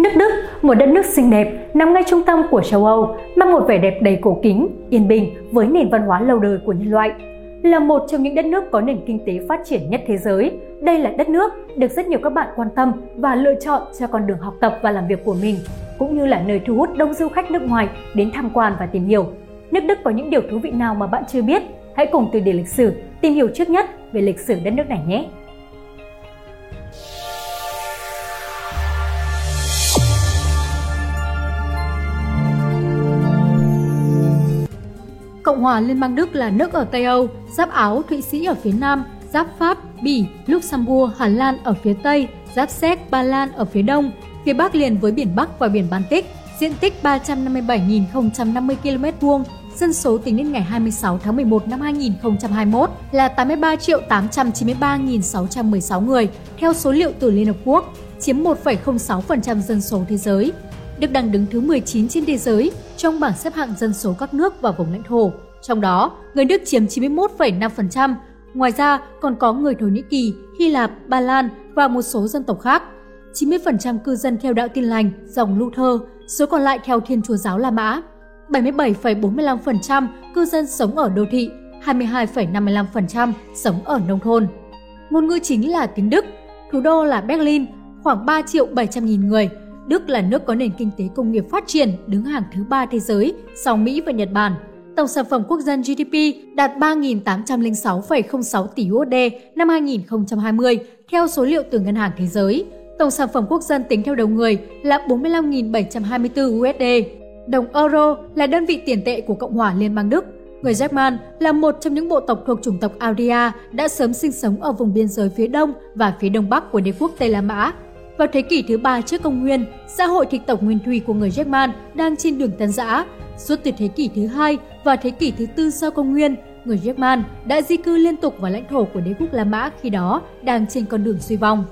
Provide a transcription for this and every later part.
Nước Đức, một đất nước xinh đẹp, nằm ngay trung tâm của châu Âu, mang một vẻ đẹp đầy cổ kính, yên bình với nền văn hóa lâu đời của nhân loại. Là một trong những đất nước có nền kinh tế phát triển nhất thế giới, đây là đất nước được rất nhiều các bạn quan tâm và lựa chọn cho con đường học tập và làm việc của mình, cũng như là nơi thu hút đông du khách nước ngoài đến tham quan và tìm hiểu. Nước Đức có những điều thú vị nào mà bạn chưa biết? Hãy cùng từ điển lịch sử tìm hiểu trước nhất về lịch sử đất nước này nhé! Cộng hòa Liên bang Đức là nước ở Tây Âu, giáp Áo, Thụy Sĩ ở phía Nam, giáp Pháp, Bỉ, Luxembourg, Hà Lan ở phía Tây, giáp Séc, Ba Lan ở phía Đông, phía Bắc liền với biển Bắc và biển Baltic, diện tích 357.050 km vuông, dân số tính đến ngày 26 tháng 11 năm 2021 là 83 triệu 893.616 người, theo số liệu từ Liên Hợp Quốc, chiếm 1,06% dân số thế giới. Đức đang đứng thứ 19 trên thế giới trong bảng xếp hạng dân số các nước và vùng lãnh thổ. Trong đó, người Đức chiếm 91,5%, ngoài ra còn có người Thổ Nhĩ Kỳ, Hy Lạp, Ba Lan và một số dân tộc khác. 90% cư dân theo đạo tin lành, dòng Luther, số còn lại theo Thiên Chúa giáo La Mã. 77,45% cư dân sống ở đô thị, 22,55% sống ở nông thôn. Ngôn ngữ chính là tiếng Đức, thủ đô là Berlin, khoảng 3 triệu 700 nghìn người, Đức là nước có nền kinh tế công nghiệp phát triển đứng hàng thứ ba thế giới sau Mỹ và Nhật Bản. Tổng sản phẩm quốc dân GDP đạt 3.806,06 tỷ USD năm 2020 theo số liệu từ Ngân hàng Thế giới. Tổng sản phẩm quốc dân tính theo đầu người là 45.724 USD. Đồng euro là đơn vị tiền tệ của Cộng hòa Liên bang Đức. Người German là một trong những bộ tộc thuộc chủng tộc Audia đã sớm sinh sống ở vùng biên giới phía đông và phía đông bắc của đế quốc Tây La Mã vào thế kỷ thứ ba trước công nguyên, xã hội thịt tộc nguyên thủy của người German đang trên đường tan rã. Suốt từ thế kỷ thứ hai và thế kỷ thứ tư sau công nguyên, người German đã di cư liên tục vào lãnh thổ của đế quốc La Mã khi đó đang trên con đường suy vong.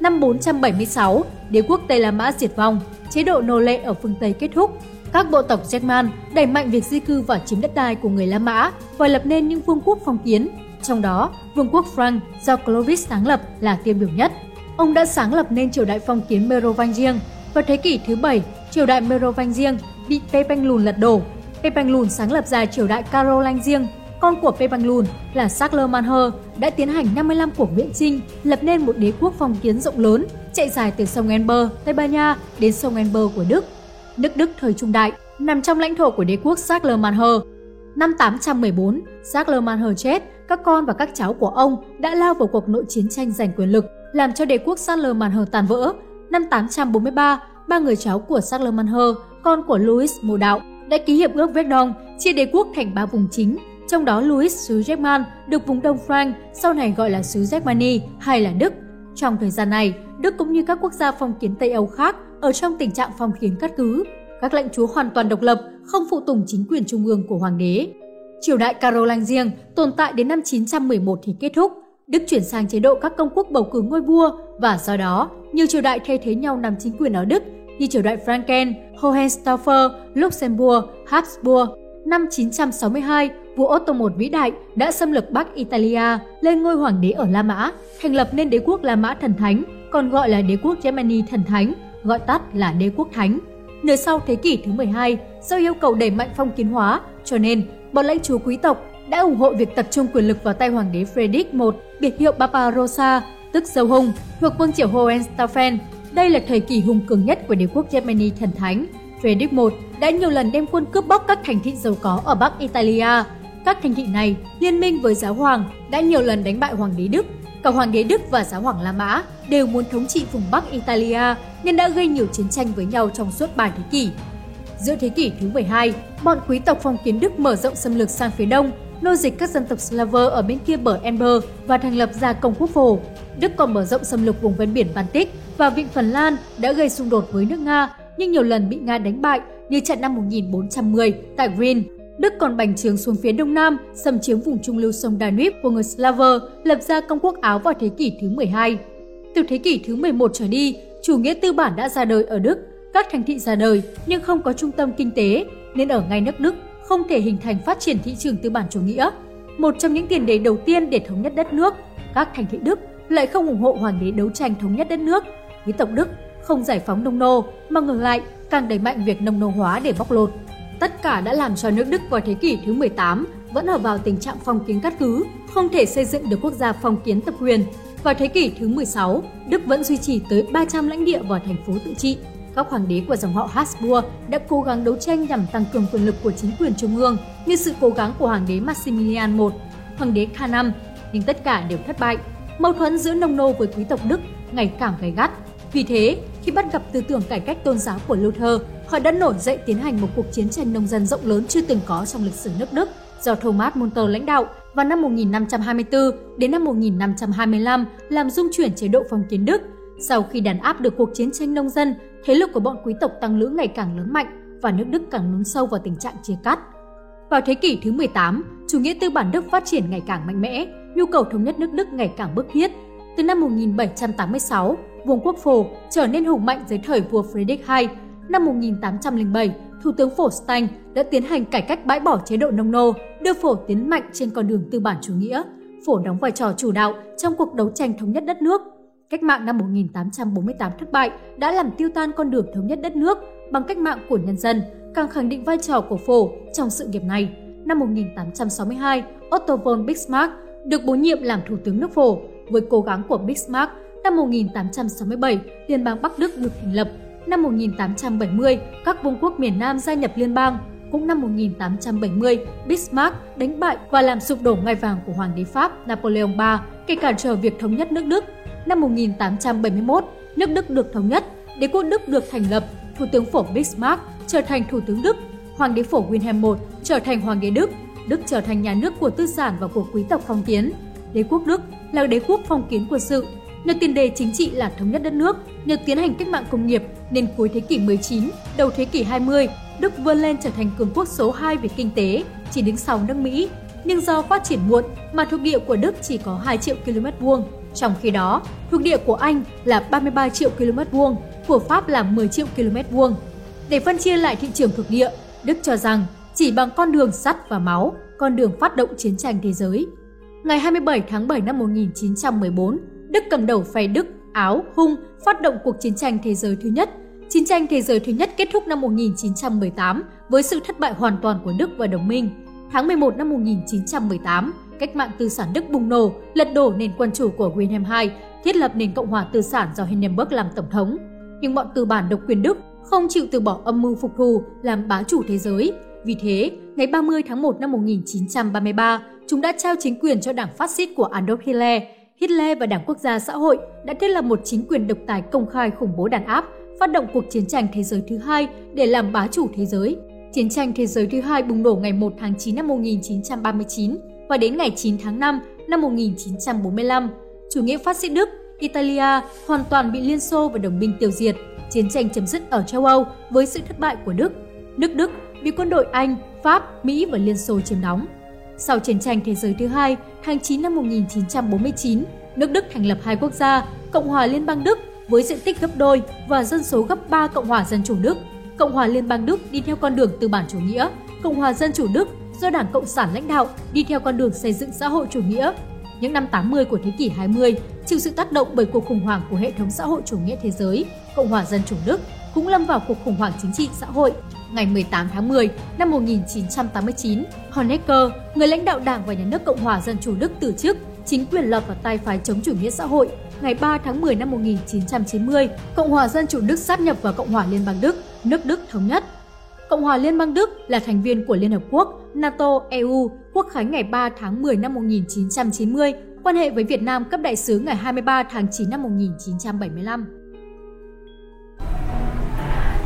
Năm 476, đế quốc Tây La Mã diệt vong, chế độ nô lệ ở phương Tây kết thúc. Các bộ tộc German đẩy mạnh việc di cư và chiếm đất đai của người La Mã và lập nên những vương quốc phong kiến. Trong đó, vương quốc Frank do Clovis sáng lập là tiêu biểu nhất. Ông đã sáng lập nên triều đại phong kiến Merovingian. Vào thế kỷ thứ 7, triều đại Merovingian bị Pepenglun lật đổ. Pepenglun sáng lập ra triều đại Carolingian. Con của Pepenglun là Charlemagne đã tiến hành 55 cuộc viễn chinh, lập nên một đế quốc phong kiến rộng lớn, chạy dài từ sông Elbe, Tây Ban Nha đến sông Elbe của Đức. Nước Đức thời Trung Đại nằm trong lãnh thổ của đế quốc Charlemagne. Năm 814, Charlemagne chết, các con và các cháu của ông đã lao vào cuộc nội chiến tranh giành quyền lực làm cho đế quốc Charlemagne tàn vỡ. Năm 843, ba người cháu của Charlemagne, con của Louis Mô Đạo, đã ký hiệp ước Verdun chia đế quốc thành ba vùng chính, trong đó Louis xứ German được vùng Đông Frank sau này gọi là xứ Germany hay là Đức. Trong thời gian này, Đức cũng như các quốc gia phong kiến Tây Âu khác ở trong tình trạng phong kiến cắt cứ. Các lãnh chúa hoàn toàn độc lập, không phụ tùng chính quyền trung ương của hoàng đế. Triều đại Carolingian tồn tại đến năm 911 thì kết thúc, Đức chuyển sang chế độ các công quốc bầu cử ngôi vua và do đó nhiều triều đại thay thế nhau nắm chính quyền ở Đức như triều đại Franken, Hohenstaufen, Luxembourg, Habsburg. Năm 962, vua Otto I vĩ đại đã xâm lược Bắc Italia, lên ngôi hoàng đế ở La Mã, thành lập nên đế quốc La Mã thần thánh, còn gọi là đế quốc Germany thần thánh, gọi tắt là đế quốc thánh. Nửa sau thế kỷ thứ 12, do yêu cầu đẩy mạnh phong kiến hóa, cho nên bọn lãnh chúa quý tộc đã ủng hộ việc tập trung quyền lực vào tay hoàng đế Frederick I, biệt hiệu Barbarossa, tức dâu hung, thuộc vương triều Hohenstaufen. Đây là thời kỳ hùng cường nhất của đế quốc Germany thần thánh. Frederick I đã nhiều lần đem quân cướp bóc các thành thị giàu có ở Bắc Italia. Các thành thị này liên minh với giáo hoàng đã nhiều lần đánh bại hoàng đế Đức. Cả hoàng đế Đức và giáo hoàng La Mã đều muốn thống trị vùng Bắc Italia nên đã gây nhiều chiến tranh với nhau trong suốt 3 thế kỷ. Giữa thế kỷ thứ 12, bọn quý tộc phong kiến Đức mở rộng xâm lược sang phía đông nô dịch các dân tộc Slaver ở bên kia bờ Elbe và thành lập ra công quốc phổ. Đức còn mở rộng xâm lược vùng ven biển Baltic và vịnh Phần Lan đã gây xung đột với nước Nga, nhưng nhiều lần bị Nga đánh bại như trận năm 1410 tại Green. Đức còn bành trướng xuống phía đông nam, xâm chiếm vùng trung lưu sông Danube của người Slaver, lập ra công quốc Áo vào thế kỷ thứ 12. Từ thế kỷ thứ 11 trở đi, chủ nghĩa tư bản đã ra đời ở Đức. Các thành thị ra đời nhưng không có trung tâm kinh tế, nên ở ngay nước Đức không thể hình thành phát triển thị trường tư bản chủ nghĩa. Một trong những tiền đề đầu tiên để thống nhất đất nước, các thành thị Đức lại không ủng hộ hoàng đế đấu tranh thống nhất đất nước. Quý tộc Đức không giải phóng nông nô, mà ngược lại càng đẩy mạnh việc nông nô hóa để bóc lột. Tất cả đã làm cho nước Đức vào thế kỷ thứ 18 vẫn ở vào tình trạng phong kiến cắt cứ, không thể xây dựng được quốc gia phong kiến tập quyền. Vào thế kỷ thứ 16, Đức vẫn duy trì tới 300 lãnh địa và thành phố tự trị. Các hoàng đế của dòng họ Habsburg đã cố gắng đấu tranh nhằm tăng cường quyền lực của chính quyền trung ương như sự cố gắng của hoàng đế Maximilian I, hoàng đế Karl V, nhưng tất cả đều thất bại. Mâu thuẫn giữa nông nô với quý tộc Đức ngày càng gay gắt. Vì thế, khi bắt gặp tư tưởng cải cách tôn giáo của Luther, họ đã nổi dậy tiến hành một cuộc chiến tranh nông dân rộng lớn chưa từng có trong lịch sử nước Đức do Thomas Munter lãnh đạo vào năm 1524 đến năm 1525 làm dung chuyển chế độ phong kiến Đức. Sau khi đàn áp được cuộc chiến tranh nông dân, thế lực của bọn quý tộc tăng lữ ngày càng lớn mạnh và nước Đức càng lún sâu vào tình trạng chia cắt. Vào thế kỷ thứ 18, chủ nghĩa tư bản Đức phát triển ngày càng mạnh mẽ, nhu cầu thống nhất nước Đức ngày càng bức thiết. Từ năm 1786, vương quốc phổ trở nên hùng mạnh dưới thời vua Friedrich II. Năm 1807, Thủ tướng Phổ Stein đã tiến hành cải cách bãi bỏ chế độ nông nô, đưa phổ tiến mạnh trên con đường tư bản chủ nghĩa. Phổ đóng vai trò chủ đạo trong cuộc đấu tranh thống nhất đất nước. Cách mạng năm 1848 thất bại đã làm tiêu tan con đường thống nhất đất nước bằng cách mạng của nhân dân, càng khẳng định vai trò của Phổ trong sự nghiệp này. Năm 1862, Otto von Bismarck được bổ nhiệm làm thủ tướng nước Phổ. Với cố gắng của Bismarck, năm 1867, Liên bang Bắc Đức được thành lập. Năm 1870, các vương quốc miền Nam gia nhập liên bang. Cũng năm 1870, Bismarck đánh bại và làm sụp đổ ngai vàng của Hoàng đế Pháp Napoleon III, kể cản trở việc thống nhất nước Đức. Năm 1871, nước Đức được thống nhất, đế quốc Đức được thành lập, Thủ tướng phổ Bismarck trở thành Thủ tướng Đức, Hoàng đế phổ Wilhelm I trở thành Hoàng đế Đức, Đức trở thành nhà nước của tư sản và của quý tộc phong kiến. Đế quốc Đức là đế quốc phong kiến quân sự, nhờ tiền đề chính trị là thống nhất đất nước, nhờ tiến hành cách mạng công nghiệp nên cuối thế kỷ 19, đầu thế kỷ 20, Đức vươn lên trở thành cường quốc số 2 về kinh tế, chỉ đứng sau nước Mỹ. Nhưng do phát triển muộn mà thuộc địa của Đức chỉ có 2 triệu km vuông, trong khi đó thuộc địa của Anh là 33 triệu km vuông, của Pháp là 10 triệu km vuông. Để phân chia lại thị trường thuộc địa, Đức cho rằng chỉ bằng con đường sắt và máu, con đường phát động chiến tranh thế giới. Ngày 27 tháng 7 năm 1914, Đức cầm đầu phe Đức, Áo, Hung phát động cuộc chiến tranh thế giới thứ nhất. Chiến tranh thế giới thứ nhất kết thúc năm 1918 với sự thất bại hoàn toàn của Đức và đồng minh. Tháng 11 năm 1918, cách mạng tư sản Đức bùng nổ, lật đổ nền quân chủ của Wilhelm II, thiết lập nền cộng hòa tư sản do Hindenburg làm tổng thống. Nhưng bọn tư bản độc quyền Đức không chịu từ bỏ âm mưu phục thù làm bá chủ thế giới. Vì thế, ngày 30 tháng 1 năm 1933, chúng đã trao chính quyền cho đảng phát xít của Adolf Hitler. Hitler và Đảng Quốc gia Xã hội đã thiết lập một chính quyền độc tài công khai khủng bố đàn áp, phát động cuộc chiến tranh thế giới thứ hai để làm bá chủ thế giới. Chiến tranh thế giới thứ hai bùng nổ ngày 1 tháng 9 năm 1939 và đến ngày 9 tháng 5 năm 1945. Chủ nghĩa phát xít Đức, Italia hoàn toàn bị Liên Xô và đồng minh tiêu diệt. Chiến tranh chấm dứt ở châu Âu với sự thất bại của Đức. Nước Đức bị quân đội Anh, Pháp, Mỹ và Liên Xô chiếm đóng. Sau chiến tranh thế giới thứ hai, tháng 9 năm 1949, nước Đức thành lập hai quốc gia, Cộng hòa Liên bang Đức với diện tích gấp đôi và dân số gấp 3 Cộng hòa Dân chủ Đức. Cộng hòa Liên bang Đức đi theo con đường tư bản chủ nghĩa, Cộng hòa Dân chủ Đức do Đảng Cộng sản lãnh đạo đi theo con đường xây dựng xã hội chủ nghĩa. Những năm 80 của thế kỷ 20, chịu sự tác động bởi cuộc khủng hoảng của hệ thống xã hội chủ nghĩa thế giới, Cộng hòa Dân chủ Đức cũng lâm vào cuộc khủng hoảng chính trị xã hội. Ngày 18 tháng 10 năm 1989, Honecker, người lãnh đạo Đảng và Nhà nước Cộng hòa Dân chủ Đức từ chức, chính quyền lọt vào tay phái chống chủ nghĩa xã hội. Ngày 3 tháng 10 năm 1990, Cộng hòa Dân chủ Đức sát nhập vào Cộng hòa Liên bang Đức, nước Đức thống nhất. Cộng hòa Liên bang Đức là thành viên của Liên Hợp Quốc, NATO, EU, quốc khánh ngày 3 tháng 10 năm 1990, quan hệ với Việt Nam cấp đại sứ ngày 23 tháng 9 năm 1975.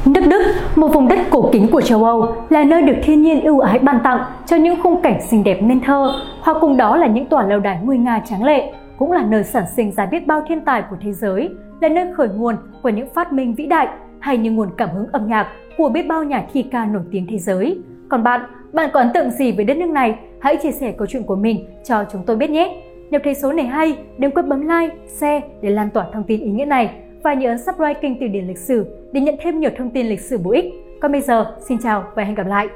Nước Đức, một vùng đất cổ kính của châu Âu, là nơi được thiên nhiên ưu ái ban tặng cho những khung cảnh xinh đẹp nên thơ, hoặc cùng đó là những tòa lâu đài nguy nga tráng lệ, cũng là nơi sản sinh ra biết bao thiên tài của thế giới, là nơi khởi nguồn của những phát minh vĩ đại hay như nguồn cảm hứng âm nhạc của biết bao nhà thi ca nổi tiếng thế giới. Còn bạn, bạn có ấn tượng gì về đất nước này? Hãy chia sẻ câu chuyện của mình cho chúng tôi biết nhé! Nếu thấy số này hay, đừng quên bấm like, share để lan tỏa thông tin ý nghĩa này và nhớ ấn subscribe kênh Từ điển lịch sử để nhận thêm nhiều thông tin lịch sử bổ ích. Còn bây giờ, xin chào và hẹn gặp lại!